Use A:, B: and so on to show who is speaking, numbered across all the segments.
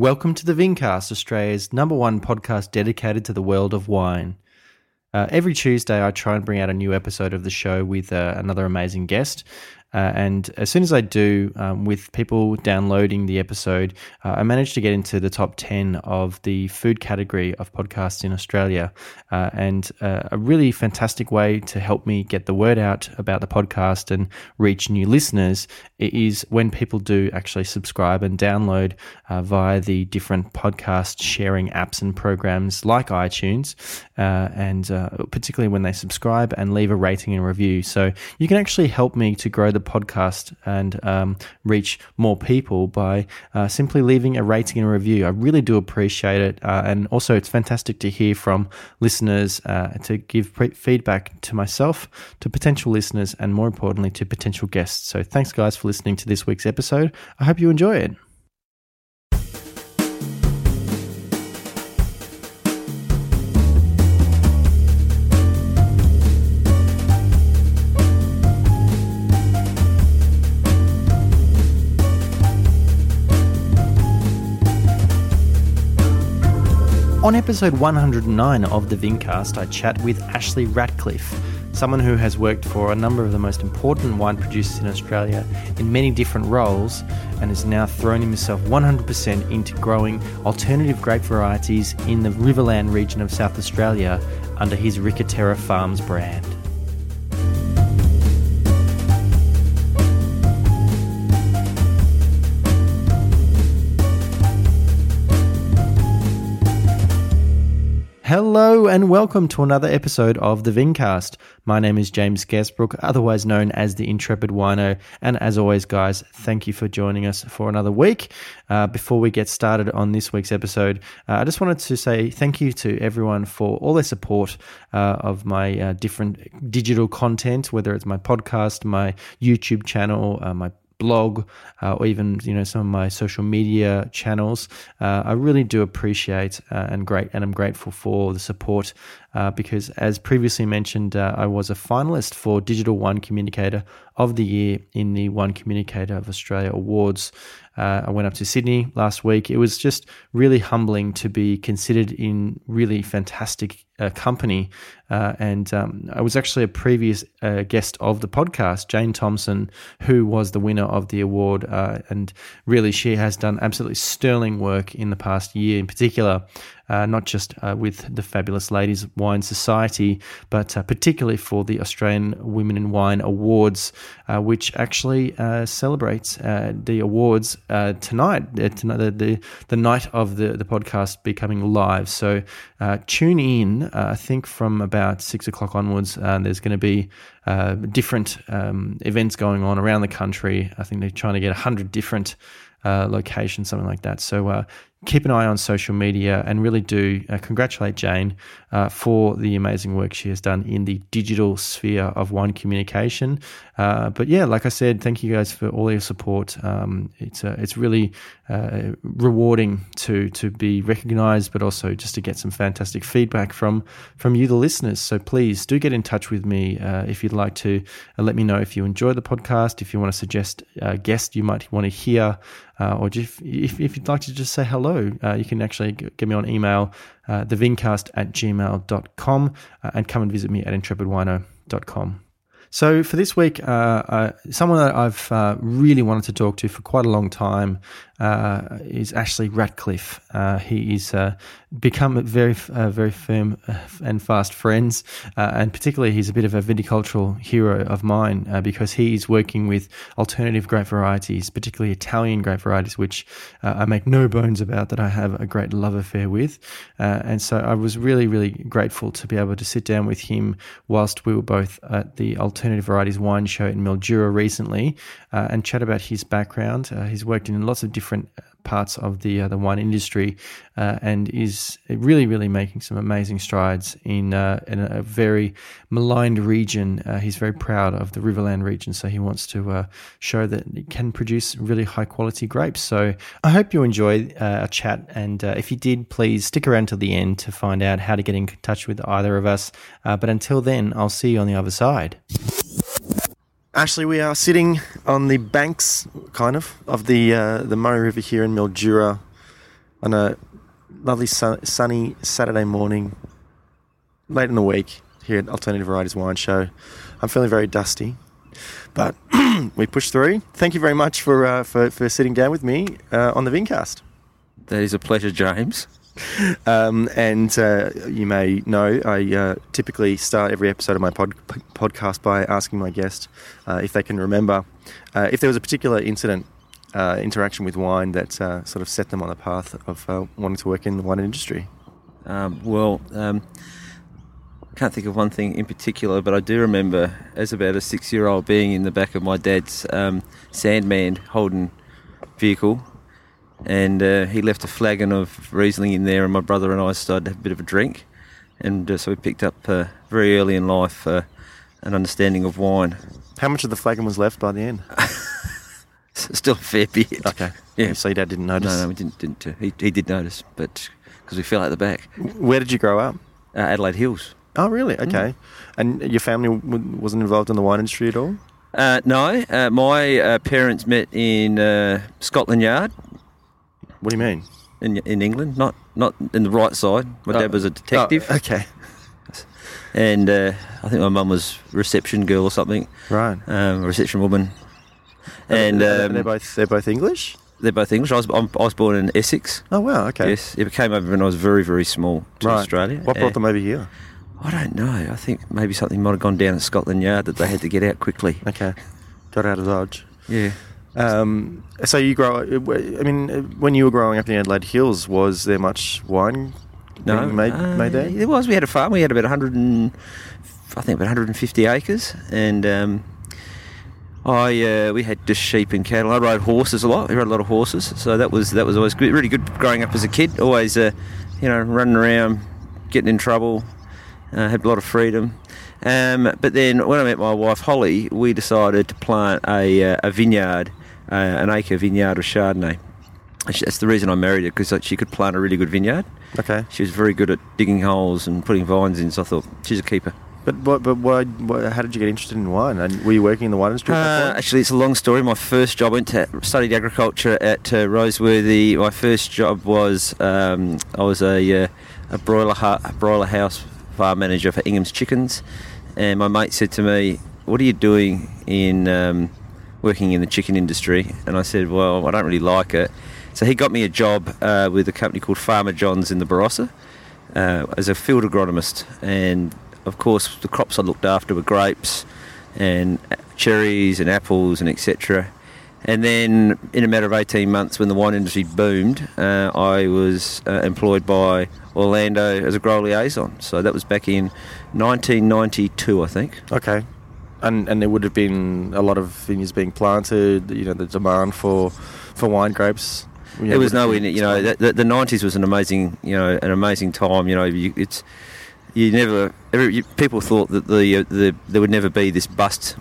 A: Welcome to the Vincast, Australia's number one podcast dedicated to the world of wine. Uh, every Tuesday, I try and bring out a new episode of the show with uh, another amazing guest. Uh, and as soon as I do, um, with people downloading the episode, uh, I managed to get into the top 10 of the food category of podcasts in Australia. Uh, and uh, a really fantastic way to help me get the word out about the podcast and reach new listeners is when people do actually subscribe and download uh, via the different podcast sharing apps and programs like iTunes, uh, and particularly when they subscribe and leave a rating and review. So you can actually help me to grow the the podcast and um, reach more people by uh, simply leaving a rating and a review. I really do appreciate it. Uh, and also, it's fantastic to hear from listeners uh, to give pre- feedback to myself, to potential listeners, and more importantly, to potential guests. So, thanks, guys, for listening to this week's episode. I hope you enjoy it. On episode 109 of the Vincast, I chat with Ashley Ratcliff, someone who has worked for a number of the most important wine producers in Australia in many different roles and has now thrown himself 100% into growing alternative grape varieties in the Riverland region of South Australia under his Ricca Terra Farms brand. Hello and welcome to another episode of the Vincast. My name is James Gasbrook, otherwise known as the Intrepid Wino. And as always, guys, thank you for joining us for another week. Uh, before we get started on this week's episode, uh, I just wanted to say thank you to everyone for all their support uh, of my uh, different digital content, whether it's my podcast, my YouTube channel, uh, my blog uh, or even you know some of my social media channels. Uh, I really do appreciate uh, and great and I'm grateful for the support uh, because as previously mentioned, uh, I was a finalist for Digital Wine Communicator of the Year in the Wine Communicator of Australia Awards. Uh, I went up to Sydney last week. It was just really humbling to be considered in really fantastic uh, company. Uh, and um, I was actually a previous uh, guest of the podcast, Jane Thompson, who was the winner of the award. Uh, and really, she has done absolutely sterling work in the past year in particular uh, not just uh, with the Fabulous Ladies Wine Society, but uh, particularly for the Australian Women in Wine Awards, uh, which actually uh, celebrates the awards tonight, tonight the, the, the, night of the, the podcast becoming live. So tune in, I think from about six o'clock onwards, there's going to be different um, events going on around the country. I think they're trying to get 100 different uh, something like that. So uh, keep an eye on social media and really do uh, congratulate Jane uh, for the amazing work she has done in the digital sphere of One communication. Uh, but yeah, like I said, thank you guys for all your support. Um, it's uh, it's really uh, rewarding to to be recognised, but also just to get some fantastic feedback from from you, the listeners. So please do get in touch with me uh, if you'd like to. let me know if you enjoy the podcast, if you want to suggest a guest you might want to hear. Uh, or if, if, if, you'd like to just say hello, uh, you can actually get me on email, uh, thevincast at gmail.com, uh, and come and visit me at intrepidwino.com. So for this week, uh, uh, someone that I've uh, really wanted to talk to for quite a long time uh, is Ashley Ratcliff. Uh, he is uh, become very, uh, very firm uh, and fast friends, uh, and particularly he's a bit of a viticultural hero of mine because he is working with alternative grape varieties, particularly Italian grape varieties, which I make no bones about that I have a great love affair with. and so I was really, really grateful to be able to sit down with him whilst we were both at the Alternative Varieties Wine Show in Mildura recently and chat about his background. he's worked in lots of different different parts of the uh, the wine industry, uh, and is really really making some amazing strides in uh, in a very maligned region. Uh, he's very proud of the Riverland region, so he wants to uh, show that it can produce really high quality grapes. So I hope you enjoy uh, our chat, and if you did, please stick around till the end to find out how to get in touch with either of us. but until then, I'll see you on the other side. Ashley, we are sitting on the banks, kind of, of the uh, the Murray River here in Mildura. on a lovely sun, sunny Saturday morning, late in the week here at Alternative Varieties Wine Show. I'm feeling very dusty, but we pushed through. Thank you very much for uh, for, for sitting down with me uh, on the Vincast.
B: That is a pleasure, James.
A: Um, and uh, you may know I uh, typically start every episode of my pod- podcast by asking my guest uh, if they can remember uh, if there was a particular incident, uh, interaction with wine that uh, sort of set them on the path of wanting to work in the wine industry.
B: Um, well, um, I can't think of one thing in particular, but I do remember as about a six year old being in the back of my dad's um, Sandman Holden vehicle and uh, he left a flagon of Riesling in there, and my brother and I started to have a bit of a drink, and uh, so we picked up uh, very early in life uh, an understanding of wine.
A: How much of the flagon was left by the end?
B: Still a fair bit.
A: Okay.
B: Yeah.
A: So your dad didn't notice.
B: No, no, we didn't. didn't uh, he, he did notice, but because we fell out the back.
A: Where did you grow up?
B: Uh, Adelaide Hills.
A: Oh, really? Okay. Mm. And your family w- wasn't involved in the wine industry at all?
B: Uh, no, uh, my uh, parents met in uh, Scotland Yard
A: what do you mean?
B: In in England, not not in the right side. My oh. dad was a detective.
A: Oh, okay.
B: And uh, I think my mum was reception girl or something.
A: Right.
B: Um, reception woman. And
A: um, they're both they're both English.
B: They're both English. I was I'm, i was born in Essex.
A: Oh wow. Okay.
B: Yes. It came over when I was very very small to
A: right.
B: Australia.
A: What brought them over here?
B: I don't know. I think maybe something might have gone down at Scotland Yard that they had to get out quickly.
A: Okay. Got out of Dodge.
B: Yeah.
A: Um, so you grow. I mean, when you were growing up in the Adelaide Hills, was there much wine
B: no,
A: made, uh, made there?
B: There was. We had a farm. We had about 100 and I think about 150 acres, and um, I uh, we had just sheep and cattle. I rode horses a lot. We rode a lot of horses, so that was that was always good, really good growing up as a kid. Always, uh, you know, running around, getting in trouble. Uh, had a lot of freedom. Um, but then when I met my wife Holly, we decided to plant a, uh, a vineyard uh, an acre vineyard of Chardonnay. That's the reason I married her because she could plant a really good vineyard.
A: Okay.
B: She was very good at digging holes and putting vines in, so I thought she's a keeper.
A: But but, but why, why, how did you get interested in wine? And were you working in the wine industry?
B: Uh, actually, it's a long story. My first job, I went to studied agriculture at uh, Roseworthy. My first job was um, I was a, uh, a broiler a broiler house farm manager for Ingham's Chickens, and my mate said to me, "What are you doing in?" Um, working in the chicken industry, and I said, "Well, I don't really like it." So he got me a job uh, with a company called Farmer John's in the Barossa uh, as a field agronomist, and of course the crops I looked after were grapes and cherries and apples and etc. And then, in a matter of 18 months, when the wine industry boomed, uh, I was uh, employed by Orlando as a grower liaison. So that was back in 1992, I think.
A: Okay and and there would have been a lot of vineyards being planted. You know, the demand for for wine grapes.
B: You know, it was nowhere. You know, the, the 90s was an amazing, you know, an amazing time. You know, you, it's you never. Every, you, people thought that the, uh, the there would never be this bust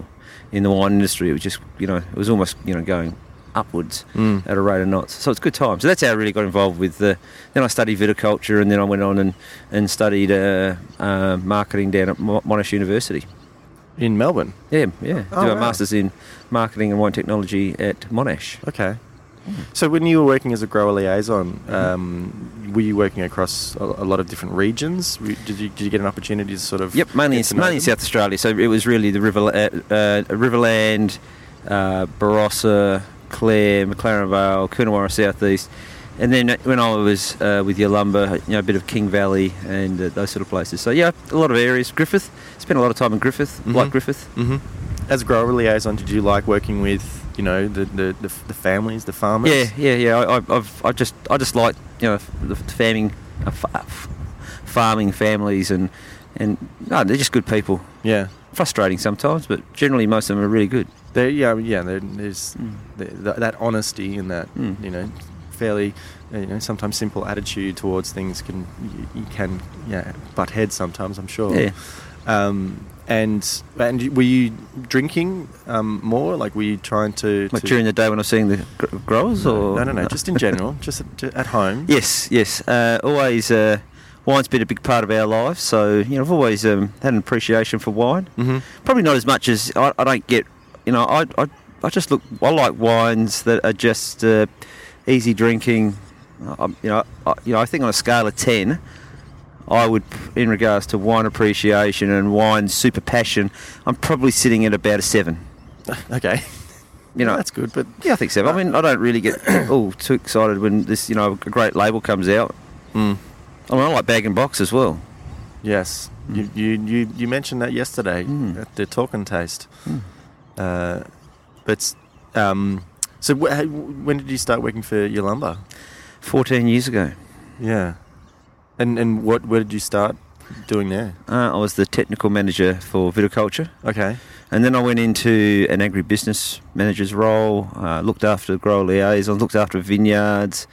B: in the wine industry. It was just, you know, it was almost, you know, going upwards mm. at a rate of knots. So it's a good time. So that's how I really got involved with. The, then I studied viticulture, and then I went on and and studied uh, uh, marketing down at Monash University
A: in Melbourne.
B: Yeah, yeah. Oh, Do a master's in marketing and wine technology at Monash.
A: Okay. So when you were working as a grower liaison, um, were you working across a, a, lot of different regions? Did you, did you get an opportunity to sort of?
B: Yep, mainly in, mainly in South Australia. So it was really the River, uh, uh, Riverland, uh, Barossa, Clare, McLaren Vale, Coonawarra Southeast, and then when I was uh, with Yalumba, you know, a bit of King Valley and uh, those sort of places. So yeah, a lot of areas. Griffith, spent a lot of time in Griffith, mm-hmm. like Griffith.
A: Mm-hmm. As a grower liaison, did you like working with you know the the, the, the families, the farmers?
B: Yeah, yeah, yeah. I, I've I just I just like you know the farming, uh, farming families and and no, they're just good people.
A: Yeah,
B: frustrating sometimes, but generally most of them are really good.
A: There, yeah, yeah. There's mm. that honesty and that mm. you know fairly you know sometimes simple attitude towards things can you, you can yeah butt heads sometimes I'm sure.
B: Yeah.
A: Um, and and were you drinking um, more? Like were you trying to,
B: like during the day when I was seeing the growers,
A: no,
B: or
A: no, no, no, just in general, just at, at, home.
B: Yes, yes. Uh, always, uh, wine's been a big part of our lives. So you know, I've always um, had an appreciation for wine.
A: Mm-hmm.
B: Probably not as much as I, I, don't get. You know, I, I I just look. I like wines that are just uh, easy drinking, I, you know, I, you know, I think on a scale of ten, I would, in regards to wine appreciation and wine super passion, I'm probably sitting at about a seven.
A: Okay.
B: You know,
A: that's good, but
B: yeah, I think so. I mean, I don't really get oh too excited when this, you know, a great label comes out.
A: Mm.
B: I mean, I like bag and box as well.
A: yes, you, you you you mentioned that yesterday
B: Mm.
A: at the Talk and Taste.
B: Mm.
A: Uh, but um, so wh- when did you start working for Yalumba?
B: Fourteen years ago,
A: Yeah, and and what where did you start doing there?
B: uh, I was the technical manager for viticulture.
A: Okay.
B: And then I went into an agribusiness manager's role, uh, looked after grower liaisons, looked after vineyards,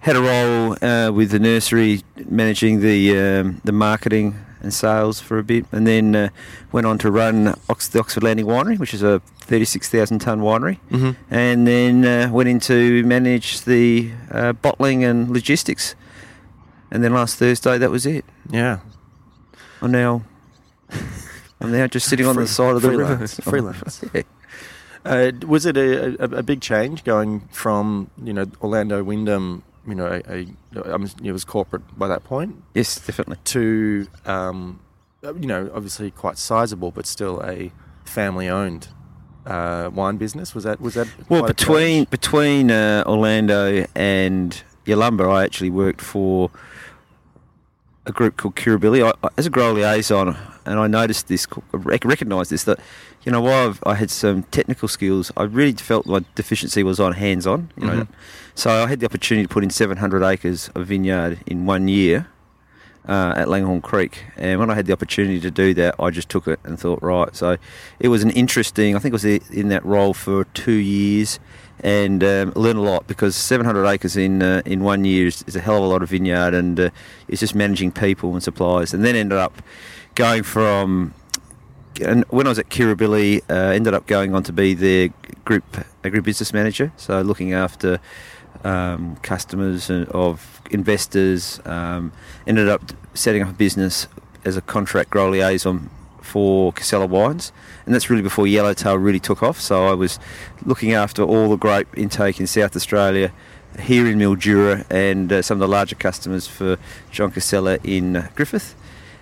B: had a role uh, with the nursery managing the um, the marketing and sales for a bit, and then uh, went on to run Ox- the Oxford Landing Winery, which is a 36,000 tonne winery,
A: Mm-hmm.
B: and then uh, went into manage the uh, bottling and logistics. And then last Thursday, that was it.
A: Yeah.
B: I'm now, I'm now just sitting on
A: Free-
B: the side of the river.
A: freelance.
B: Yeah.
A: Uh, was it a, a, a big change going from you know Orlando Wyndham, you know, a, a, I mean, it was corporate by that point,
B: Yes, definitely.
A: to um, you know obviously quite sizable but still a family-owned uh, wine business? Was that was that
B: Well, between between uh, Orlando and Yalumba, I actually worked for a group called Kirribilli I, as a grower liaison, and I noticed this, recognised this that you know while I've, I had some technical skills, I really felt my deficiency was on hands-on. You know,
A: Mhm.
B: so I had the opportunity to put in 700 acres of vineyard in one year. Uh, at Langhorne Creek, and when I had the opportunity to do that, I just took it and thought, right. So it was an interesting. I think I was in that role for two years, and um, learned a lot because 700 acres in uh, in one year is, is a hell of a lot of vineyard, and uh, it's just managing people and supplies. And then ended up going from. And when I was at Kirribilli, uh, ended up going on to be their group agribusiness manager, so looking after um, customers of investors. Um, ended up setting up a business as a contract grower liaison for Casella Wines, and that's really before Yellowtail really took off. So I was looking after all the grape intake in South Australia, here in Mildura, and uh, some of the larger customers for John Casella in uh, Griffith.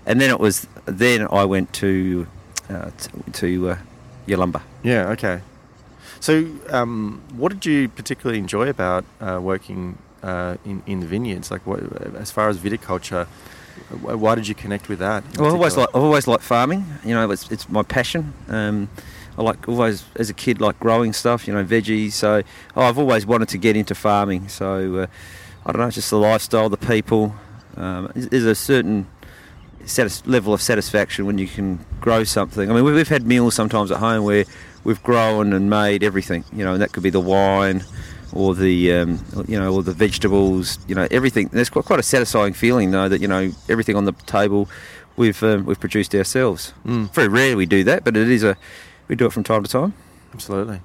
B: And then it was then I went to uh, to uh.
A: Yeah. Okay. So, um, what did you particularly enjoy about uh, working uh, in in the vineyards? Like, what, as far as viticulture, why did you connect with that?
B: Well, I've always like I've always liked farming. You know, it's it's my passion. Um, I like always as a kid like growing stuff. You know, veggies. So oh, I've always wanted to get into farming. So uh, I don't know, just the lifestyle, the people. Um, there's- a certain satis- level of satisfaction when you can grow something. I mean, we've, we've had meals sometimes at home where we've grown and made everything. You know, and that could be the wine. Or the um, you know, or the vegetables, you know, everything. There's quite, quite a satisfying feeling though that you know everything on the table we've um, we've produced ourselves.
A: Mm,
B: Very rare we do that, but it is a we do it from time to time.
A: absolutely.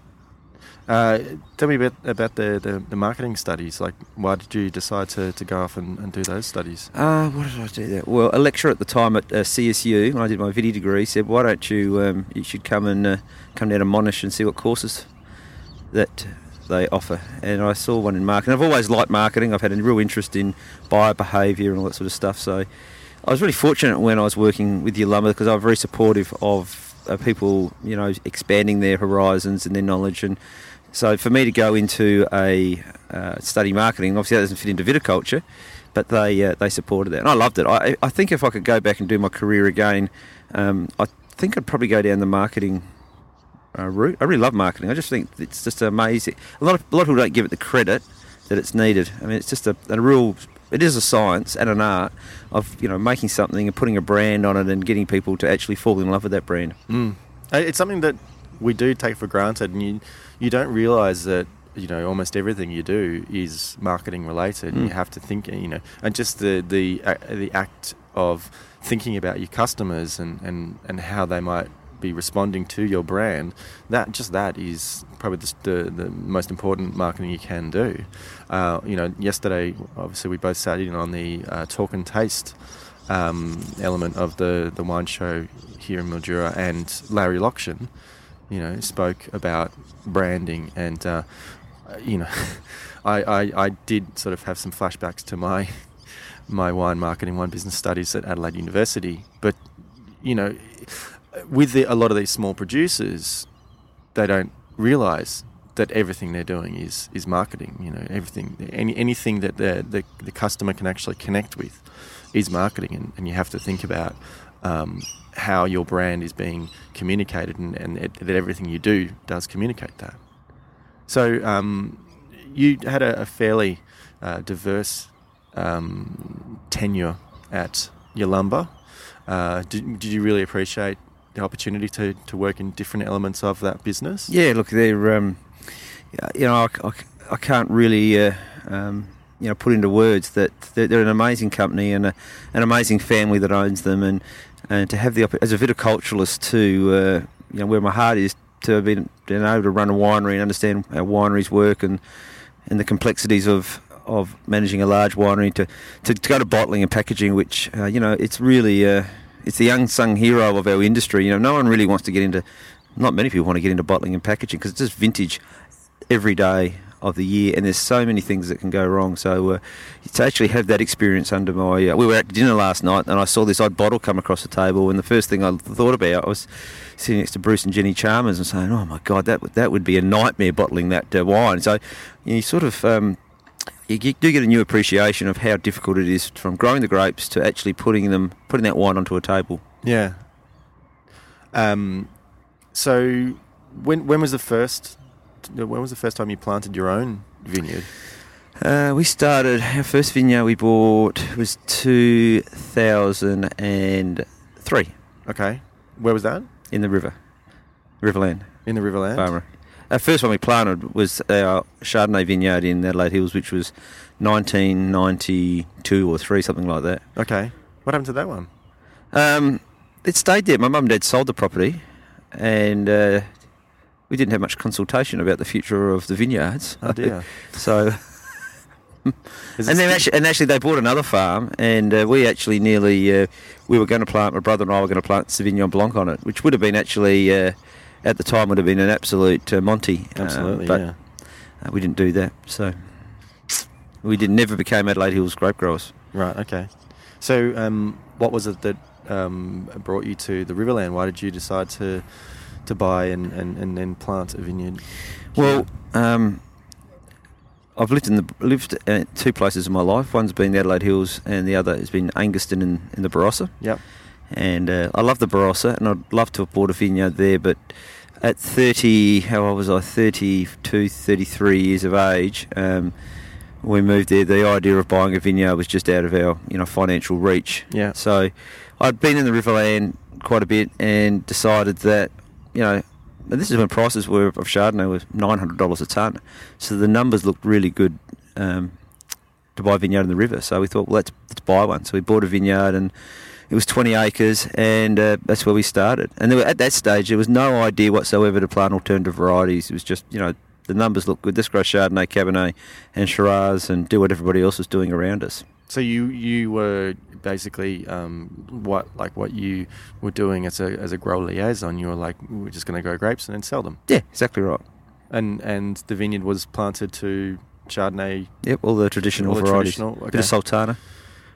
A: Uh, tell me a bit about the, the, the marketing studies. Like, why did you decide to, to go off and, and do those studies?
B: Uh, what did I do there? Well, a lecturer at the time at uh, CSU when I did my VD degree said, "Why don't you um, you should come and uh, come down to Monash and see what courses that they offer." And I saw one in marketing. I've always liked marketing. I've had a real interest in buyer behaviour and all that sort of stuff. So I was really fortunate when I was working with Yalumba because I was very supportive of uh, people, you know, expanding their horizons and their knowledge. And so for me to go into a uh, study marketing, obviously that doesn't fit into viticulture, but they uh, they supported that, and I loved it. I, I think if I could go back and do my career again, um, I think I'd probably go down the marketing uh, route. I really love marketing. I just think it's just amazing. A lot of a lot of people don't give it the credit that it's needed. I mean, it's just a, a real. It is a science and an art of you know making something and putting a brand on it and getting people to actually fall in love with that brand.
A: Mm. Uh, It's something that we do take for granted, and you you don't realize that you know almost everything you do is marketing related.
B: Mm.
A: You have to think, you know, and just the the uh, the act of thinking about your customers and and and how they might be responding to your brand. That just that is probably the the, most important marketing you can do. Uh, you know, yesterday obviously we both sat in on the uh, talk and taste um, element of the, the wine show here in Mildura, and Larry Lockshin, you know, spoke about branding, and uh, you know, I, I, I did sort of have some flashbacks to my my wine marketing, wine business studies at Adelaide University. But you know, with the, a lot of these small producers, they don't realise that everything they're doing is is marketing. You know, everything, any anything that the the, customer can actually connect with is marketing, and, and you have to think about. Um, how your brand is being communicated, and, and it, that everything you do does communicate that. So, um, you had a, a fairly uh, diverse um, tenure at Yalumba. Uh, did, did you really appreciate the opportunity to, to work in different elements of that business?
B: Yeah, look, they're, um, you know, I, I, I can't really, uh, um, you know, put into words that they're, they're, an amazing company and a, an amazing family that owns them, and and to have the as a viticulturalist too, uh, you know, where my heart is to have been, been able to run a winery and understand how wineries work and and the complexities of of managing a large winery to, to, to go to bottling and packaging, which uh, you know it's really uh, it's the unsung hero of our industry. You know, no one really wants to get into. Not many people want to get into bottling and packaging because it's just vintage every day of the year, and there's so many things that can go wrong. So uh, to actually have that experience under my, uh, we were at dinner last night, and I saw this odd bottle come across the table, and the first thing I thought about was sitting next to Bruce and Jenny Chalmers and saying, "Oh my God, that that would be a nightmare bottling that uh, wine." So you, you sort of um, you do get a new appreciation of how difficult it is from growing the grapes to actually putting them putting that wine onto a table.
A: Yeah. Um, so when when was the first when was the first time you planted your own vineyard?
B: Uh, we started our first vineyard we bought was two thousand and three.
A: Okay, where was that?
B: In the river, Riverland.
A: In the Riverland.
B: Farmer. Our first one we planted was our Chardonnay vineyard in Adelaide Hills, which was 1992 or three, something like that.
A: Okay. What happened to that one?
B: Um, it stayed there. My mum and dad sold the property, and uh, we didn't have much consultation about the future of the vineyards.
A: Oh dear.
B: so. and then actually, and actually, they bought another farm, and uh, we actually nearly uh, we were going to plant. My brother and I were going to plant Sauvignon Blanc on it, which would have been actually uh, at the time would have been an absolute uh, Monty.
A: Uh, Absolutely,
B: but
A: yeah.
B: uh, we didn't do that. So we did never became Adelaide Hills grape growers.
A: Right. Okay. So, um, what was it that um, brought you to the Riverland? Why did you decide to to buy and, and, and then plant a vineyard?
B: Well, um, I've lived in the lived at two places in my life. One's been the Adelaide Hills, and the other has been Angaston in, in the Barossa.
A: Yep.
B: And uh, I love the Barossa, and I'd love to have bought a vineyard there, but at 30, how old was I? 32, 33 years of age. Um, we moved there. The idea of buying a vineyard was just out of our, you know, financial reach.
A: Yeah.
B: So, I'd been in the Riverland quite a bit and decided that, you know, this is when prices were of Chardonnay was nine hundred dollars a ton. So the numbers looked really good um, to buy a vineyard in the river. So we thought, well, let's let's buy one. So we bought a vineyard and it was 20 acres, and uh, that's where we started. And were, at that stage, there was no idea whatsoever to plant alternative varieties. It was just, you know, the numbers look good. Let's grow Chardonnay, Cabernet, and Shiraz, and do what everybody else was doing around us.
A: So you you were basically um, what like what you were doing as a as a grower liaison. You were like, we're just going to grow grapes and then sell them.
B: Yeah, exactly right.
A: And and the vineyard was planted to Chardonnay.
B: Yep, all the traditional
A: all the
B: varieties.
A: traditional, okay.
B: Bit of Sultana.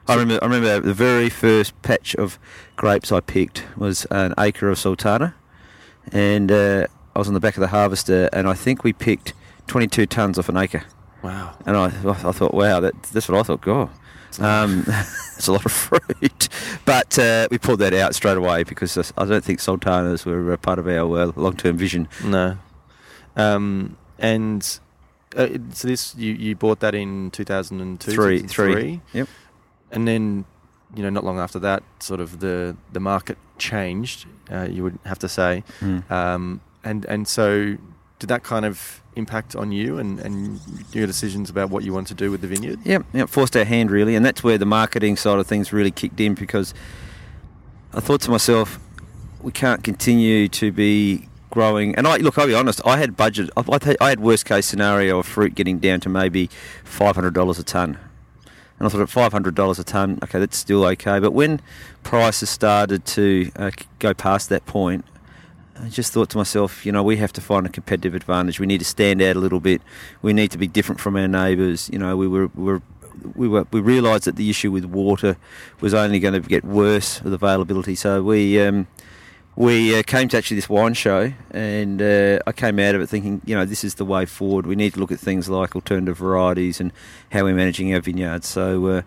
B: I remember, I remember the very first patch of grapes I picked was an acre of Sultana, and uh, I was on the back of the harvester, and I think we picked 22 tons off an acre.
A: Wow.
B: And I, I thought, wow, that, that's what I thought. God, um, it's a lot of fruit. But uh, we pulled that out straight away because I don't think sultanas were a part of our uh, long-term vision.
A: No. Um, and uh, so this you, you bought that in 2002
B: Three,
A: 2003?
B: three. Yep.
A: And then you know not long after that sort of the the market changed uh, you would have to say
B: Mm.
A: um, and and so did that kind of impact on you and, and your decisions about what you want to do with the vineyard
B: Yeah, yep, forced our hand really, and that's where the marketing side of things really kicked in because I thought to myself, we can't continue to be growing. And I look, I'll be honest, I had budget, I, I I had worst case scenario of fruit getting down to maybe five hundred dollars a ton, and I thought at five hundred dollars a ton, okay, that's still okay. But when prices started to uh, go past that point, I just thought to myself, you know, we have to find a competitive advantage. We need to stand out a little bit. We need to be different from our neighbours. You know, we were, we were we were we realised that the issue with water was only going to get worse with availability. So we um, we uh, came to actually this wine show, and uh, I came out of it thinking, you know, this is the way forward. We need to look at things like alternative varieties and how we're managing our vineyards. So uh,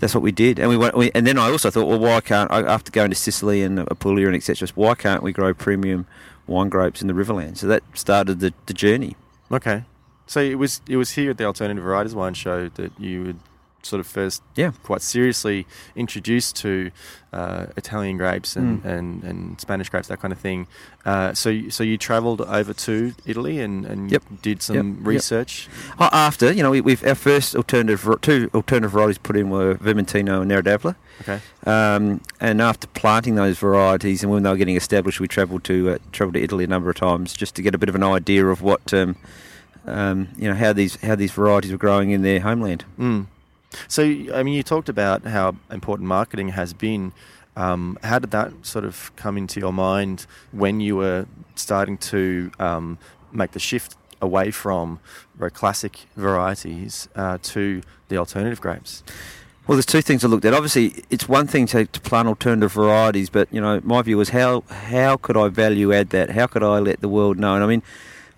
B: that's what we did, and we went. We, and then I also thought, well, why can't after going to Sicily and Apulia and etc. Why can't we grow premium wine grapes in the Riverland? So that started the, the journey.
A: Okay, so it was it was here at the Alternative Varieties Wine Show that you would sort of first
B: yeah.
A: quite seriously introduced to uh, Italian grapes and, mm. and, and Spanish grapes, that kind of thing. Uh, so so you travelled over to Italy and, and
B: yep.
A: did some yep. research.
B: Yep. After you know, we, have our first alternative two alternative varieties put in were Vermentino and Nero d'Avola.
A: Okay.
B: Um, and after planting those varieties and when they were getting established, we travelled to uh, travelled to Italy a number of times just to get a bit of an idea of what. Um, um, you know how these how these varieties were growing in their homeland.
A: Mm. So, I mean, you talked about how important marketing has been. Um, how did that sort of come into your mind when you were starting to um, make the shift away from very classic varieties uh, to the alternative grapes?
B: Well, there's two things I looked at. Obviously, it's one thing to, to plant alternative varieties, but you know, my view was how how could I value add that? How could I let the world know? And I mean,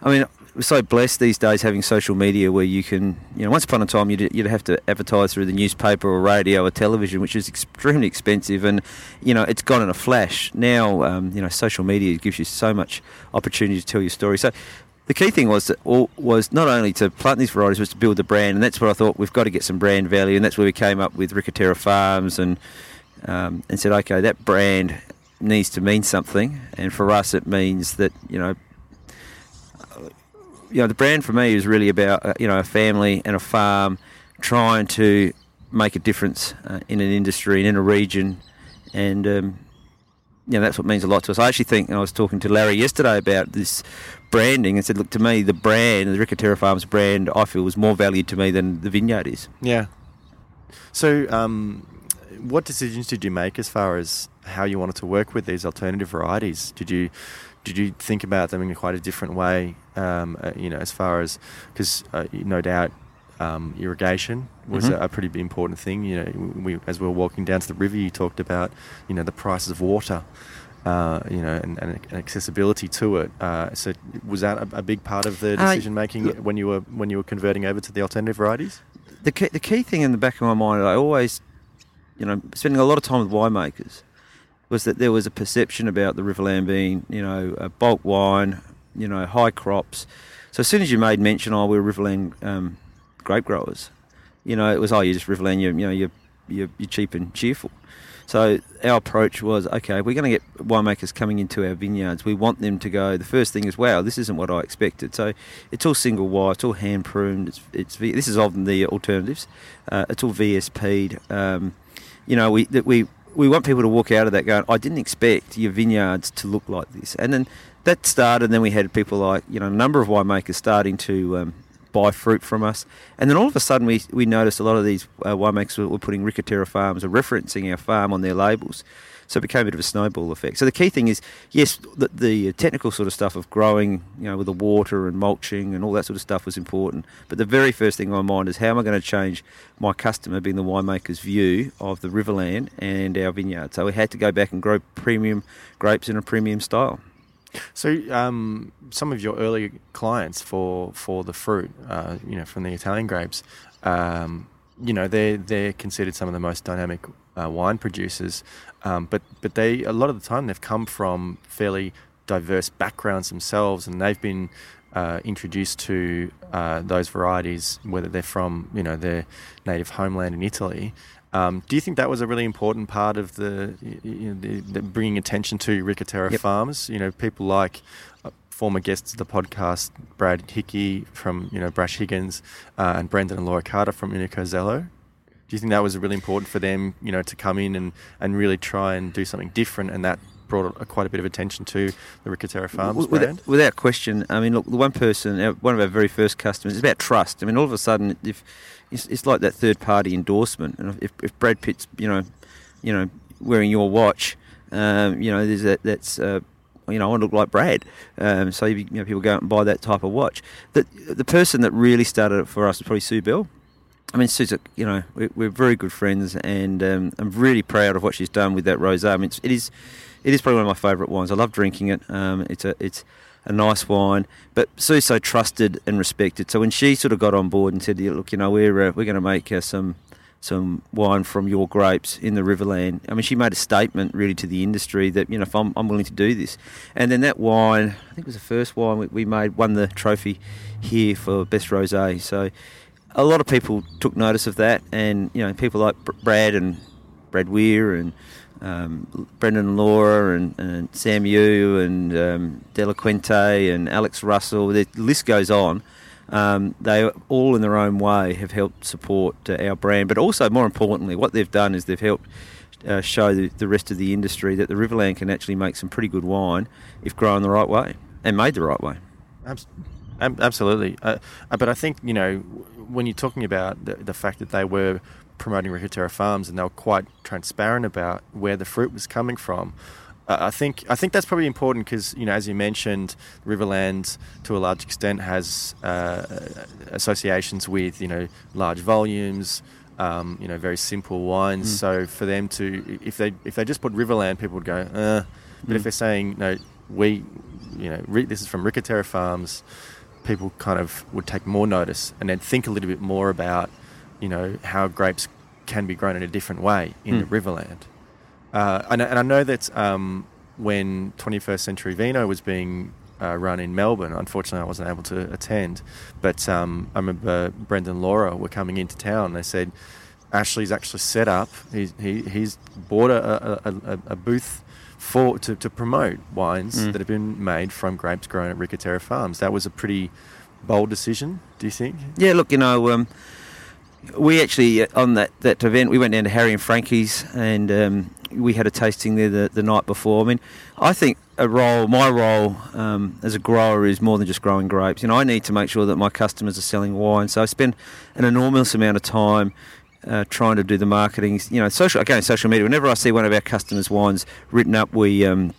B: I mean, we're so blessed these days having social media where you can, you know, once upon a time you'd, you'd have to advertise through the newspaper or radio or television, which is extremely expensive, and you know it's gone in a flash. Now, um, you know, social media gives you so much opportunity to tell your story. So. The key thing was that was not only to plant these varieties, was to build the brand, and that's what I thought we've got to get some brand value, and that's where we came up with Ricca Terra Farms, and um, and said, okay, that brand needs to mean something, and for us, it means that you know you know, the brand for me is really about uh, you know a family and a farm trying to make a difference uh, in an industry and in a region, and um, you know that's what means a lot to us. I actually think, and I was talking to Larry yesterday about this branding, and said, look, to me, the brand, the Ricca Terra Farms brand, I feel was more valued to me than the vineyard is.
A: Yeah. So, um, what decisions did you make as far as how you wanted to work with these alternative varieties? Did you did you think about them in quite a different way? Um, uh, you know, as far as because uh, no doubt um, irrigation was mm-hmm. a, a, pretty important thing. You know, we, as we were walking down to the river, you talked about you know the prices of water. Uh, you know, and, and, accessibility to it. Uh, so, was that a, a, big part of the uh, decision making when you were when you were converting over to the alternative varieties?
B: The key, the key thing in the back of my mind, I always, you know, spending a lot of time with winemakers, was that there was a perception about the Riverland being, you know, a bulk wine, you know, high crops. So as soon as you made mention, oh, we're Riverland um, grape growers, you know, it was, oh, you're just Riverland, you're, you know, you're, you're, you're cheap and cheerful. So our approach was, okay, we're going to get winemakers coming into our vineyards. We want them to go. The first thing is, wow, this isn't what I expected. So it's all single wire, it's all hand pruned. It's, it's this is of the alternatives. Uh, it's all VSP'd. Um, you know, we we we want people to walk out of that going, I didn't expect your vineyards to look like this. And then that started, and then we had people like, you know, a number of winemakers starting to um, buy fruit from us. And then all of a sudden, we, we noticed a lot of these uh, winemakers were, were putting Ricca Terra Farms or referencing our farm on their labels. So it became a bit of a snowball effect. So the key thing is, yes, the, the, technical sort of stuff of growing, you know, with the water and mulching and all that sort of stuff was important. But the very first thing on my mind is how am I going to change my customer, being the winemaker's view of the Riverland and our vineyard. So we had to go back and grow premium grapes in a premium style.
A: So, um, some of your early clients for for the fruit, uh, you know, from the Italian grapes, um, you know, they're they're considered some of the most dynamic uh, wine producers. Um, but but they a lot of the time they've come from fairly diverse backgrounds themselves, and they've been uh, introduced to uh, those varieties, whether they're from you know their native homeland in Italy. Um, do you think that was a really important part of the, you know, the, the bringing attention to Ricca Terra yep. farms? You know, people like uh, former guests of the podcast, Brad Hickey from you know Brash Higgins, uh, and Brendan and Laura Carter from Unico Zelo do you think that was really important for them, you know, to come in and, and really try and do something different, and that brought a, quite a bit of attention to the Ricca Terra Farms
B: without,
A: brand?
B: Without question. I mean, look, the one person, one of our very first customers, is about trust. I mean, all of a sudden, if it's, it's like that third party endorsement, and if, if Brad Pitt's, you know, you know, wearing your watch, um, you know, there's that that's. Uh, you know, I want to look like Brad. Um, so you know, people go out and buy that type of watch. The the person that really started it for us was probably Sue Bell. I mean, Sue's, a, you know, we're, we're, very good friends, and um, I'm really proud of what she's done with that rosé. I mean, it's, it is, it is probably one of my favourite wines. I love drinking it. Um, it's a, it's a nice wine, but Sue's so trusted and respected. So when she sort of got on board and said, "Look, you know, we're uh, we're going to make uh, some some wine from your grapes in the Riverland. I mean, she made a statement really to the industry that, you know, if I'm, I'm willing to do this. And then that wine, I think it was the first wine we, we made, won the trophy here for Best Rosé. So a lot of people took notice of that. And, you know, people like Brad and Brad Weir and um, Brendan Laura and, and Sam Yu and um, Delinquente and Alex Russell, the list goes on um, they all in their own way have helped support uh, our brand, but also more importantly, what they've done is they've helped uh, show the, the, rest of the industry that the Riverland can actually make some pretty good wine if grown the right way and made the right way.
A: Absolutely, uh, uh, but I think you know when you're talking about the, the fact that they were promoting Ricca Terra Farms and they were quite transparent about where the fruit was coming from. I think I think that's probably important because you know, as you mentioned, Riverland to a large extent has uh, associations with you know large volumes, um, you know, very simple wines. Mm. So for them to, if they if they just put Riverland, people would go, uh. But mm. if they're saying no, we, you know, this is from Ricca Terra Farms, people kind of would take more notice and then think a little bit more about, you know, how grapes can be grown in a different way in mm. the Riverland. Uh, and, and, I know that um, when 21st Century Vino was being uh, run in Melbourne, unfortunately I wasn't able to attend, but um, I remember Brendan and Laura were coming into town. They said, Ashley's actually set up, he's, he, he's bought a, a, a, a booth for to, to promote wines mm. that have been made from grapes grown at Ricca Terra Farms. That was a pretty bold decision, do you think?
B: Yeah, look, you know, um, we actually uh, on that, that event we went down to Harry and Frankie's and um, we had a tasting there the, the night before. I mean, I think a role, my role um, as a grower is more than just growing grapes. You know, I need to make sure that my customers are selling wine. So I spend an enormous amount of time uh, trying to do the marketing. You know, social again, social media. Whenever I see one of our customers' wines written up, we um,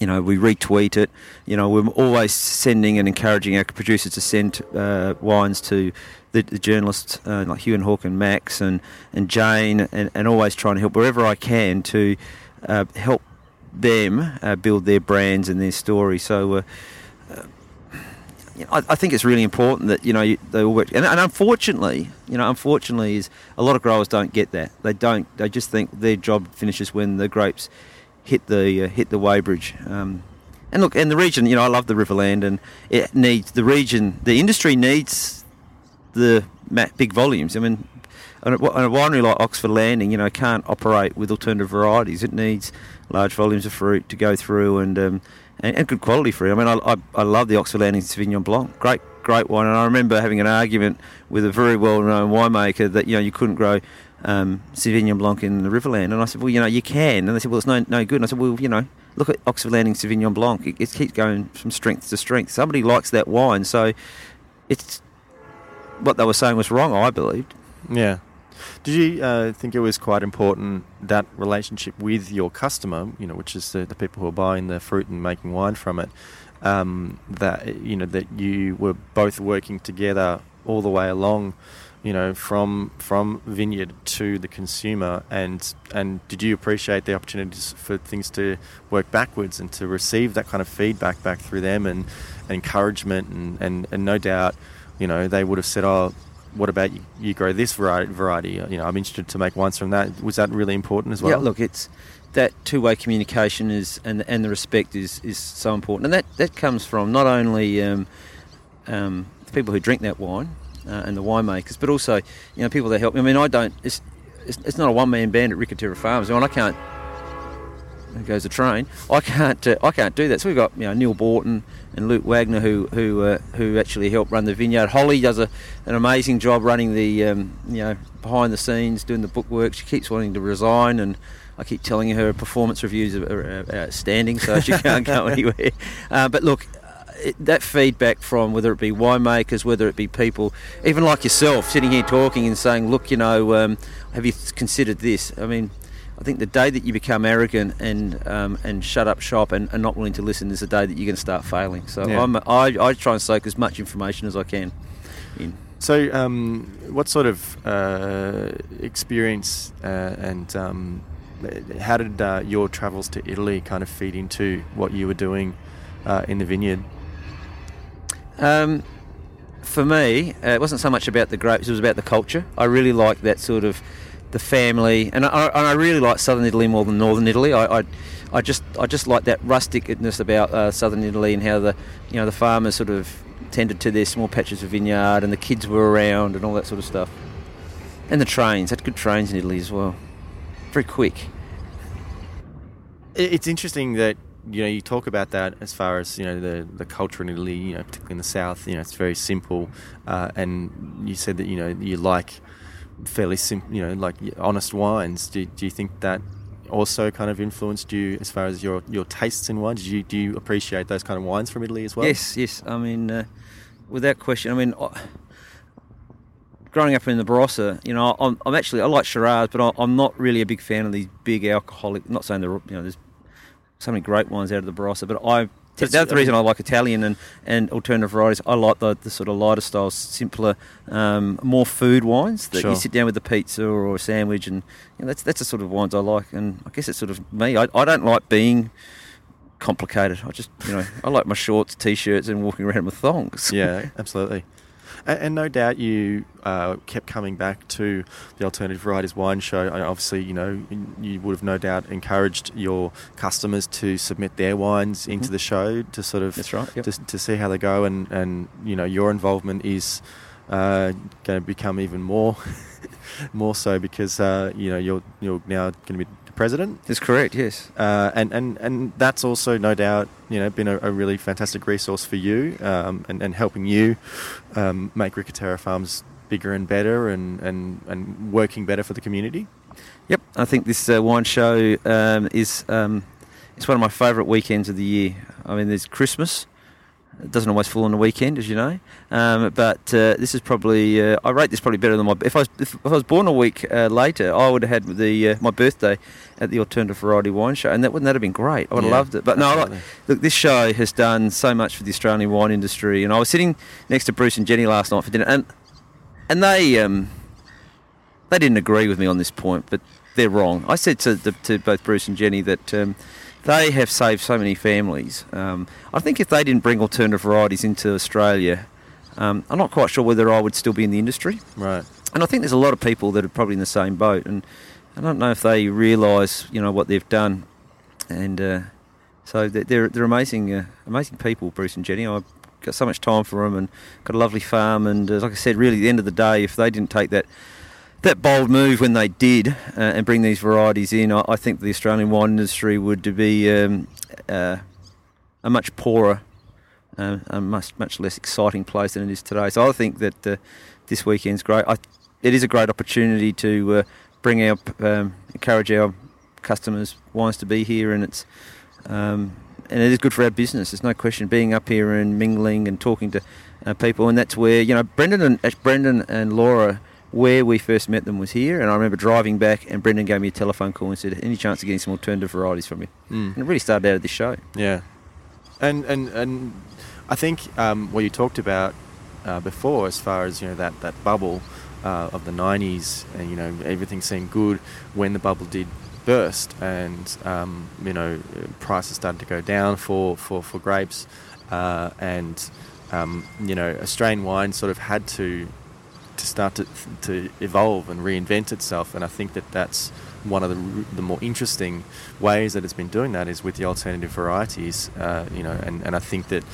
B: you know, we retweet it. You know, we're always sending and encouraging our producers to send uh, wines to the, the journalists uh, like Hugh and Hawk and Max and, and Jane, and, and always trying to help wherever I can to uh, help them uh, build their brands and their story. So. Uh, uh, you know, I, I, think it's really important that you know they all work, and, and, unfortunately, you know, unfortunately, is a lot of growers don't get that. They don't. They just think their job finishes when the grapes hit the uh, hit the weighbridge. Um, and look, and the region, you know, I love the Riverland, and it needs the region. The industry needs the big volumes. I mean, a, winery like Oxford Landing, you know, can't operate with alternative varieties. It needs large volumes of fruit to go through and um, and, and, good quality fruit. I mean, I, I, I, love the Oxford Landing Sauvignon Blanc. Great, great wine. And I remember having an argument with a very well-known winemaker that you know you couldn't grow um, Sauvignon Blanc in the Riverland, and I said, well, you know, you can. And they said, well, it's no no good. And I said, well, you know. Look at Oxford Landing Sauvignon Blanc. It, it keeps going from strength to strength. Somebody likes that wine, so it's what they were saying was wrong. I believed.
A: Yeah. Did you uh, think it was quite important that relationship with your customer, you know, which is the, the people who are buying the fruit and making wine from it, um, that you know that you were both working together all the way along, you know, from from vineyard to the consumer, and and did you appreciate the opportunities for things to work backwards and to receive that kind of feedback back through them and, and encouragement and, and, and no doubt you know, they would have said, "Oh, what about you, you grow this variety, variety? You know, I'm interested to make wines from that." Was that really important as well?
B: Yeah, look, it's that two-way communication is and and the respect is is so important, and that that comes from not only um, um, the people who drink that wine uh, and the winemakers, but also you know people that help. Me. I mean, I don't. It's it's, it's not a one-man band at Ricca Terra Farms. I mean, I can't. There goes the train. I can't. Uh, I can't do that. So we've got you know Neil Borton and Luke Wagner, who who uh, who actually help run the vineyard. Holly does a, an amazing job running the um, you know behind the scenes, doing the bookwork. She keeps wanting to resign, and I keep telling her performance reviews are, outstanding, so she can't go anywhere. Uh, but look. It, that feedback from whether it be winemakers, whether it be people, even like yourself, sitting here talking and saying, "Look, you know, um, have you considered this?" I mean, I think the day that you become arrogant and um, and shut up shop and, and not willing to listen is the day that you're going to start failing. So
A: Yeah.
B: I'm, I, I try and soak as much information as I can in.
A: So, um, what sort of uh, experience uh, and um, how did uh, your travels to Italy kind of feed into what you were doing uh, in the vineyard?
B: Um, for me, uh, it wasn't so much about the grapes; it was about the culture. I really like that sort of the family, and I, and I really like Southern Italy more than Northern Italy. I, I, I just I just like that rusticness about uh, Southern Italy and how the you know the farmers sort of tended to their small patches of vineyard, and the kids were around, and all that sort of stuff. And the trains had good trains in Italy as well, very quick.
A: It's interesting that you know you talk about that as far as you know the the culture in Italy, you know, particularly in the south. You know, it's very simple, uh, and you said that you know you like fairly simple, you know, like honest wines. Do, do you think that also kind of influenced you as far as your your tastes in wine? Did you do you appreciate those kind of wines from Italy as well?
B: Yes, yes. I mean, uh, without question. I mean, I, growing up in the Barossa, you know, I'm, I'm actually I like Shiraz, but I, I'm not really a big fan of these big alcoholic. Not saying there, you know, there's so many great wines out of the Barossa, but I.
A: That's-
B: That's the reason I like Italian and, and alternative varieties. I like the, the sort of lighter styles, simpler, um, more food wines that
A: Sure.
B: you sit down with a pizza or a sandwich, and you know, that's that's the sort of wines I like. And I guess it's sort of me. I, I don't like being complicated. I just you know I like my shorts, t-shirts, and walking around with thongs.
A: yeah, absolutely. And, and no doubt you uh, kept coming back to the Alternative Varieties Wine Show. And obviously, you know, you would have no doubt encouraged your customers to submit their wines into
B: Mhm.
A: the show to sort of
B: That's right. Yep.
A: to, to see how they go. And, and you know, your involvement is uh, going to become even more more so because uh, you know you're you're now going to be president.
B: That's correct. Yes.
A: Uh, and, and, and that's also no doubt you know been a, a really fantastic resource for you um, and, and helping you um, make Ricca Terra Farms bigger and better and, and, and working better for the community.
B: Yep. I think this uh, wine show um, is um, it's one of my favourite weekends of the year. I mean, there's Christmas. It doesn't always fall on the weekend, as you know. Um, but uh, this is probably uh, I rate this probably better than my. If I was if, if I was born a week uh, later, I would have had the uh, my birthday at the Alternative Variety Wine Show, and that wouldn't that have been great? I would have
A: Yeah,
B: loved it. But no, like. Look, this show has done so much for the Australian wine industry, and I was sitting next to Bruce and Jenny last night for dinner, and and they um, they didn't agree with me on this point, but they're wrong. I said to the, to both Bruce and Jenny that um, they have saved so many families. Um, I think if they didn't bring alternative varieties into Australia, um, I'm not quite sure whether I would still be in the industry.
A: Right.
B: And I think there's a lot of people that are probably in the same boat, and I don't know if they realise, you know, what they've done. And uh, so they're they're, amazing, uh, amazing people, Bruce and Jenny. I've got so much time for them, and got a lovely farm. And uh, like I said, really, at the end of the day, if they didn't take that that bold move when they did uh, and bring these varieties in, I, I think the Australian wine industry would be um, uh, a much poorer, uh, a much much less exciting place than it is today. So I think that uh, this weekend's great. I, it is a great opportunity to uh, bring our um, encourage our customers wines to be here, and it's um, and it is good for our business. There's no question. Being up here and mingling and talking to uh, people, and that's where you know Brendan and Brendan and Laura. Where we first met them was here, and I remember driving back, and Brendan gave me a telephone call and said, "Any chance of getting some alternative varieties from you?"
A: Mm.
B: And it really started out of this show.
A: Yeah, and and and I think um, what you talked about uh, before, as far as you know that that bubble uh, of the '90s, and you know everything seemed good when the bubble did burst, and um, you know prices started to go down for for for grapes, uh, and um, you know Australian wine sort of had to to start to, to evolve and reinvent itself. And I think that that's one of the, the more interesting ways that it's been doing that is with the alternative varieties. Uh, you know, and, and I think that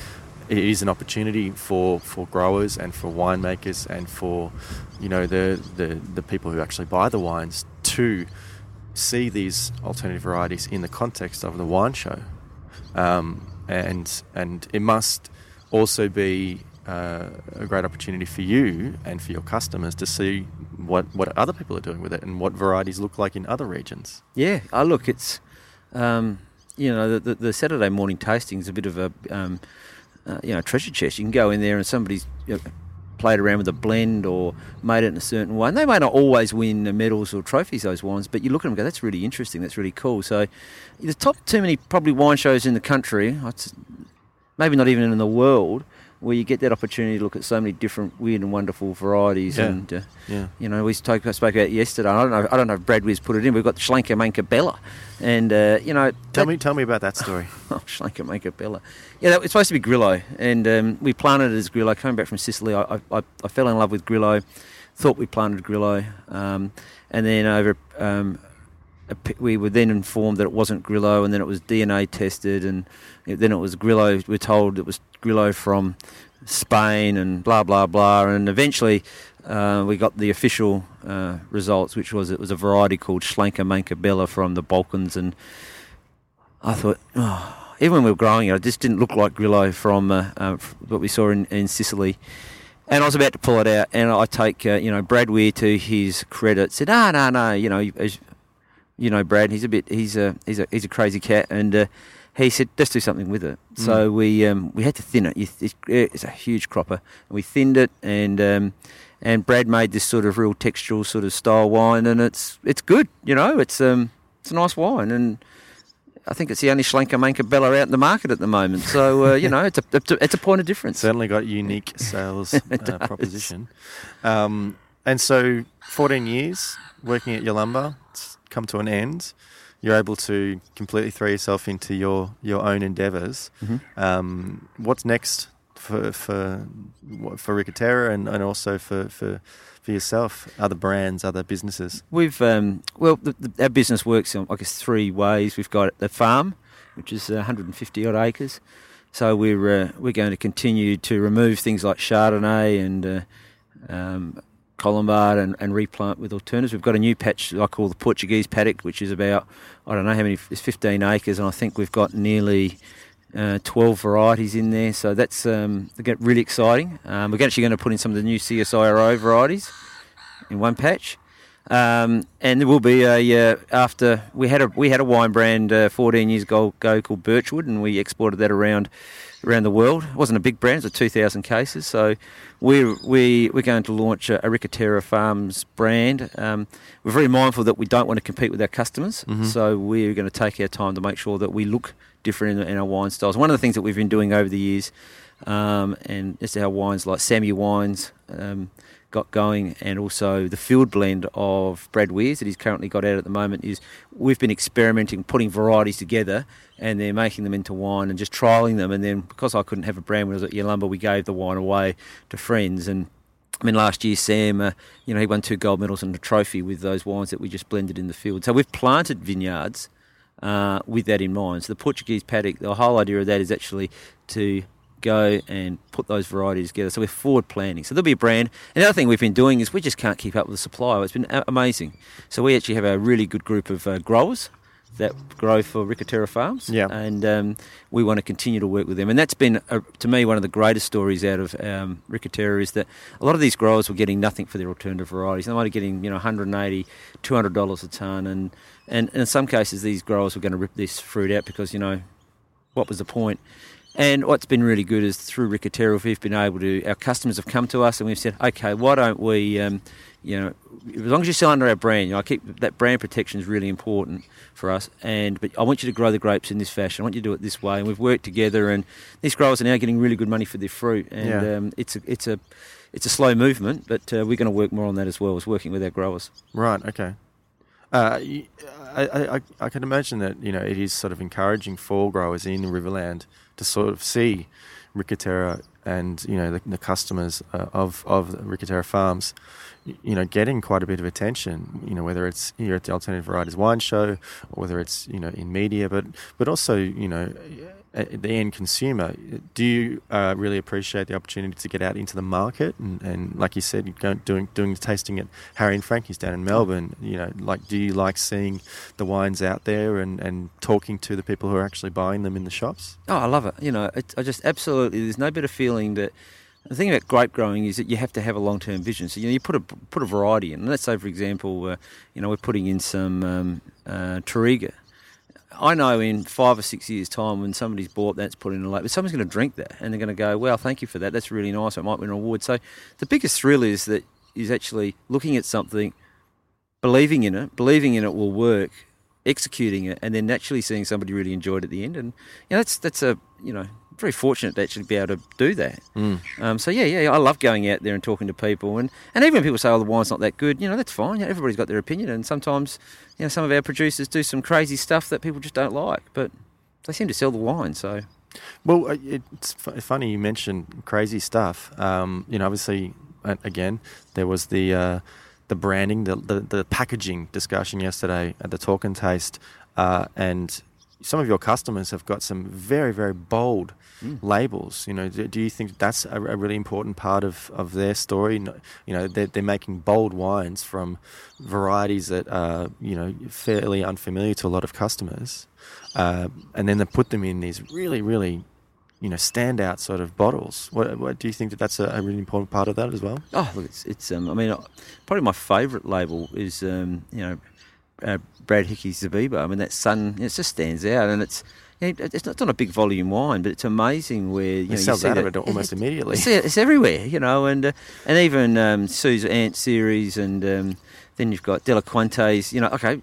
A: it is an opportunity for, for growers and for winemakers and for you know the, the the people who actually buy the wines to see these alternative varieties in the context of the wine show. Um, and and it must also be uh, a great opportunity for you and for your customers to see what, what other people are doing with it and what varieties look like in other regions.
B: Yeah, oh, look, it's um, you know the, the, the Saturday morning tasting is a bit of a um, uh, you know treasure chest. You can go in there and somebody's you know, played around with a blend or made it in a certain way. And they may not always win the medals or trophies, those wines, but you look at them and go, that's really interesting, that's really cool. So the top too many probably wine shows in the country, maybe not even in the world, where you get that opportunity to look at so many different weird and wonderful varieties.
A: Yeah.
B: And uh,
A: Yeah.
B: you know, we spoke, spoke about it yesterday. I don't know. I don't know if Brad Wiz put it in. We've got the Slankamenka Bela, and uh, you know,
A: Tell
B: that-
A: me, tell me about that story.
B: Oh, Slankamenka Bela. Yeah, that, it's supposed to be Grillo, and um, we planted it as Grillo. Coming back from Sicily, I, I, I fell in love with Grillo. Thought we planted Grillo, um, and then over. Um, we were then informed that it wasn't Grillo, and then it was DNA tested, and then it was Grillo. We're told it was Grillo from Spain, and blah blah blah, and eventually uh, we got the official uh, results, which was it was a variety called Slankamenka Bela from the Balkans, and I thought, oh, even when we were growing it, it just didn't look like Grillo from uh, uh, what we saw in, in Sicily. And I was about to pull it out, and I take uh, you know Brad Weir to his credit said, "No, no, no, you know, you know Brad, he's a bit, he's a, he's a, he's a crazy cat," and uh, he said, "Let's do something with it." So we um, we had to thin it. It's, a huge cropper, and we thinned it, and um, and Brad made this sort of real textural sort of style wine, and it's it's good, you know, it's um it's a nice wine, and I think it's the only Slankamenka Bela out in the market at the moment. So uh, you know, it's a it's a, point of difference.
A: Certainly got unique sales uh, proposition. Um, and so, 14 years working at Yalumba, it's come to an end. You're able to completely throw yourself into your, your own endeavors.
B: Mhm.
A: Um, what's next for for for Ricca Terra and, and also for, for for yourself? Other brands, other businesses.
B: We've um, well, the, the, our business works in I guess three ways. We've got the farm, which is uh, 150 odd acres. So we're uh, we're going to continue to remove things like Chardonnay and uh, um, Colombard and, and replant with alternatives. We've got a new patch I call the Portuguese paddock, which is about I don't know how many. It's 15 acres, and I think we've got nearly uh, 12 varieties in there. So that's um, really exciting. Um, we're actually going to put in some of the new CSIRO varieties in one patch. Um, and there will be a uh, after we had a we had a wine brand uh, 14 years ago, ago called Birchwood, and we exported that around around the world. It wasn't a big brand; it was 2,000 cases. So we're we we're going to launch a, a Ricca Terra Farms brand. Um, we're very mindful that we don't want to compete with our customers, so we're going to take our time to make sure that we look different in, in our wine styles. One of the things that we've been doing over the years, um, and this is how wines like Sammy Wines. Um, got going, and also the field blend of Brad Weirs that he's currently got out at the moment is we've been experimenting, putting varieties together, and then making them into wine and just trialing them. And then because I couldn't have a brand when I was at Yalumba, we gave the wine away to friends. And I mean, last year Sam, uh, you know, he won two gold medals and a trophy with those wines that we just blended in the field. So we've planted vineyards uh, with that in mind. So the Portuguese paddock, the whole idea of that is actually to go and put those varieties together. So we're forward planning. So there'll be a brand. Another thing we've been doing is we just can't keep up with the supply. It's been amazing. So we actually have a really good group of uh, growers that grow for Ricca Terra Farms.
A: Yeah.
B: And um, we want to continue to work with them. And that's been, uh, to me, one of the greatest stories out of um, Ricca Terra is that a lot of these growers were getting nothing for their alternative varieties. They might be getting, you know, 180 $200 a tonne. And, and, and in some cases, these growers were going to rip this fruit out because, you know, what was the point? And what's been really good is through Ricca Terra, we've been able to, our customers have come to us and we've said, okay, why don't we, um, you know, as long as you're still under our brand, you know, I keep that brand protection is really important for us. And but I want you to grow the grapes in this fashion. I want you to do it this way. And we've worked together, and these growers are now getting really good money for their fruit. And
A: Yeah.
B: um, it's a it's a it's a slow movement, but uh, we're going to work more on that as well as working with our growers.
A: Right. Okay. Uh, I, I- I can imagine that you know it is sort of encouraging for growers in Riverland to sort of see Ricca Terra and you know the, the customers uh, of of Ricca Terra Farms, you know, getting quite a bit of attention. You know, whether it's here at the Alternative Varieties Wine Show or whether it's you know in media, but but also you know the end consumer. Do you uh, really appreciate the opportunity to get out into the market and, and like you said, you go doing doing the tasting at Harry and Frankie's down in Melbourne. You know, like do you like seeing the wines out there and, and talking to the people who are actually buying them in the shops?
B: Oh, I love it. You know, it, I just absolutely. There's no better feeling that. The thing about grape growing is that you have to have a long-term vision. So you know, you put a put a variety in. Let's say, for example, uh, you know, we're putting in some um, uh, Touriga. I know in five or six years' time, when somebody's bought that's put in a label, but someone's going to drink that and they're going to go, "Well, thank you for that. That's really nice. It might win an award." So, the biggest thrill is that is actually looking at something, believing in it, believing in it will work, executing it, and then naturally seeing somebody really enjoy it at the end. And you know, that's that's a you know very fortunate to actually be able to do that.
A: Mm.
B: Um, so yeah, yeah, I love going out there and talking to people, and, and even when people say, "Oh, the wine's not that good," you know, that's fine. Everybody's got their opinion, and sometimes, you know, some of our producers do some crazy stuff that people just don't like, but they seem to sell the wine. So
A: Well, uh, it's fu- funny you mentioned crazy stuff. Um, you know, obviously, again, there was the uh, the branding, the, the the packaging discussion yesterday at the Talk and Taste, uh, and some of your customers have got some very very bold labels. You know, do, do you think that's a, a really important part of, of their story? No- You know, they're, they're making bold wines from varieties that are you know fairly unfamiliar to a lot of customers, uh, and then they put them in these really really you know standout sort of bottles. What, what do you think that that's a, a really important part of that as well?
B: Oh, look, it's, it's um, I mean, uh, probably my favourite label is, um, you know, uh, Brad Hickey's Zibibbo. I mean, that sun, it just stands out, and it's, you know, it's, not, it's not a big volume wine, but it's amazing where you know,
A: It
B: you
A: sells
B: see
A: out of it almost immediately.
B: It's, it's everywhere, you know, and uh, and even um, Sue's Ant series, and um, then you've got Delinquentes. You know, okay,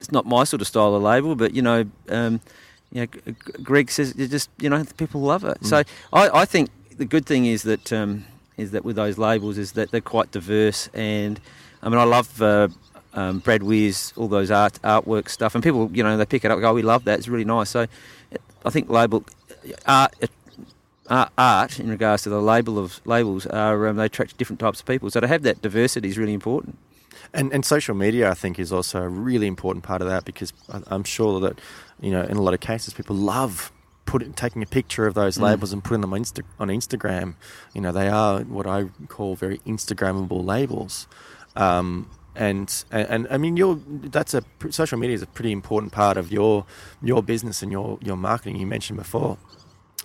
B: it's not my sort of style of label, but you know, um, you know, Greg says it just you know people love it. So I, I think the good thing is that um, is that with those labels is that they're quite diverse, and I mean I love. Uh, um, Brad Weir's, all those art artwork stuff, and people, you know, they pick it up. and Go, "Oh, we love that. It's really nice. So, I think label art, uh, art in regards to the label of labels are um, they attract different types of people. So to have that diversity is really important.
A: And and social media, I think, is also a really important part of that because I'm sure that you know in a lot of cases people love putting taking a picture of those
B: Mm.
A: labels and putting them on, Insta- on Instagram. You know, they are what I call very Instagrammable labels. Um, and, and and I mean, your that's a social media is a pretty important part of your your business and your your marketing. You mentioned before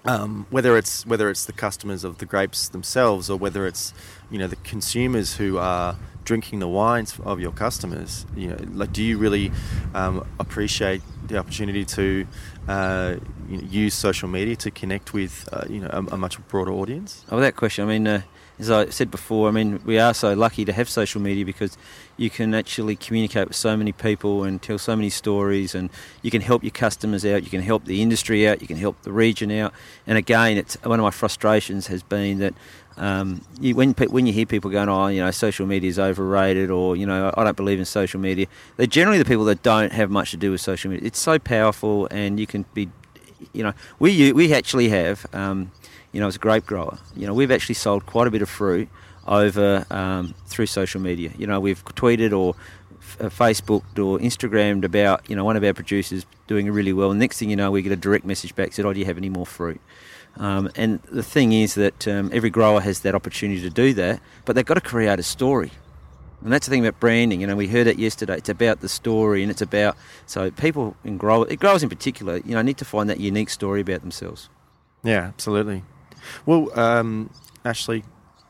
A: um, whether it's whether it's the customers of the grapes themselves or whether it's you know the consumers who are drinking the wines of your customers you know like do you really um, appreciate the opportunity to uh, you know, use social media to connect with uh, you know a, a much broader audience
B: Oh, that question. I mean, uh, as I said before, I mean, we are so lucky to have social media because you can actually communicate with so many people and tell so many stories, and you can help your customers out, you can help the industry out, you can help the region out. And again, it's one of my frustrations has been that. Um, you, when when you hear people going, oh, you know, social media is overrated, or you know, I don't believe in social media, they're generally the people that don't have much to do with social media. It's so powerful, and you can be, you know, we we actually have, um, you know, as a grape grower, you know, we've actually sold quite a bit of fruit over um, through social media. You know, we've tweeted or uh, Facebooked or Instagrammed about, you know, one of our producers doing really well. And next thing you know, we get a direct message back said, "Oh, do you have any more fruit?" Um, and the thing is that um, every grower has that opportunity to do that, but they've got to create a story. And that's the thing about branding. You know, we heard it yesterday. It's about the story, and it's about so people in grow growers in particular, you know, need to find that unique story about themselves.
A: Yeah, absolutely. Well, um, Ashley,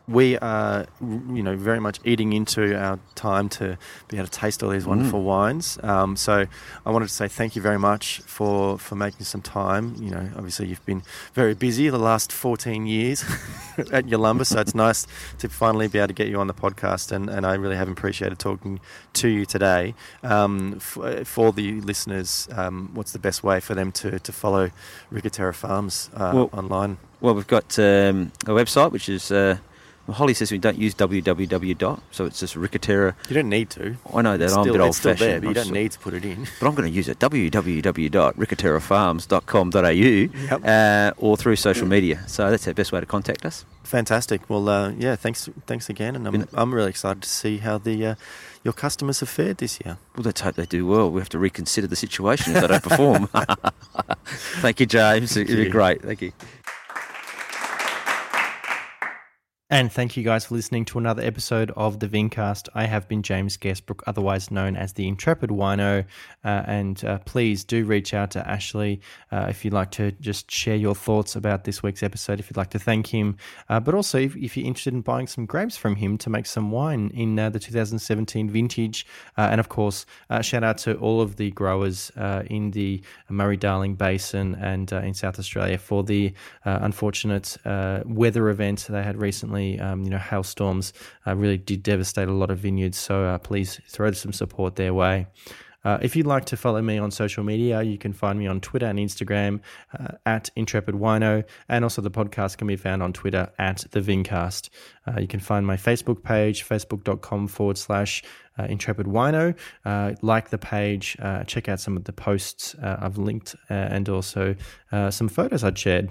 A: we are, you know, very much eating into our time to be able to taste all these wonderful wines. Um, so, I wanted to say thank you very much for for making some time. You know, obviously you've been very busy the last fourteen years at Yalumba, so it's nice to finally be able to get you on the podcast, and, and I really have appreciated talking to you today. Um, f- for the listeners, um, what's the best way for them to to follow Ricca Terra Farms uh,
B: Well,
A: online?
B: Well, we've got um, a website which is. Uh, well, Holly says we don't use www dot, so it's just Ricca Terra.
A: You don't need to.
B: I know that
A: It's
B: I'm a bit old fashioned,
A: there, but you don't need to put it in.
B: But I'm going to use it www.ricaterafarms.com.au uh, or through social media. So that's the best way to contact us.
A: Fantastic. Well, uh, yeah, thanks, thanks again, and I'm, I'm really excited to see how the uh, your customers have fared this year.
B: Well, let's hope they do well. We have to reconsider the situation if they don't perform. Thank you, James. Be
A: you.
B: great. Thank you.
A: And thank you guys for listening to another episode of the Vincast. I have been James Guestbrook, otherwise known as the Intrepid Wino. Uh, and uh, please do reach out to Ashley uh, if you'd like to just share your thoughts about this week's episode, if you'd like to thank him. Uh, but also, if, if, you're interested in buying some grapes from him to make some wine in uh, the 2017 vintage. Uh, and of course, shout out to all of the growers in the Murray Darling Basin and in South Australia for the unfortunate weather event they had recently um, you know, hailstorms uh, really did devastate a lot of vineyards. So uh, please throw some support their way. Uh, if you'd like to follow me on social media, you can find me on Twitter and Instagram uh, at Intrepid Wino, and also the podcast can be found on Twitter at the Vincast. Uh, you can find my Facebook page, facebook.com forward slash uh, Intrepid Wino. Uh, like the page, uh, check out some of the posts I've linked, and also some photos I'd shared.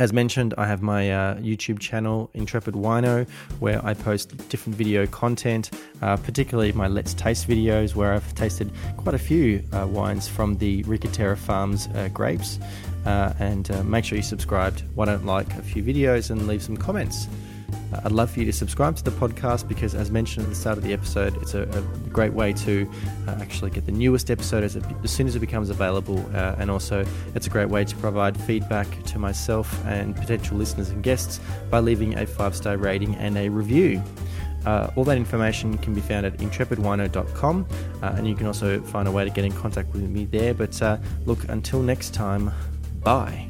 A: As mentioned, I have my uh, YouTube channel, Intrepid Wino, where I post different video content, uh, particularly my Let's Taste videos, where I've tasted quite a few uh, wines from the Ricca Terra Farms uh, grapes. Uh, and uh, make sure you subscribed. Why don't like a few videos and leave some comments? Uh, I'd love for you to subscribe to the podcast because, as mentioned at the start of the episode, it's a, a great way to uh, actually get the newest episode as, it, as, soon as it becomes available. Uh, and also, it's a great way to provide feedback to myself and potential listeners and guests by leaving a five star rating and a review. Uh, all that information can be found at intrepidwino.com, uh, and you can also find a way to get in contact with me there. But uh, look, until next time, bye.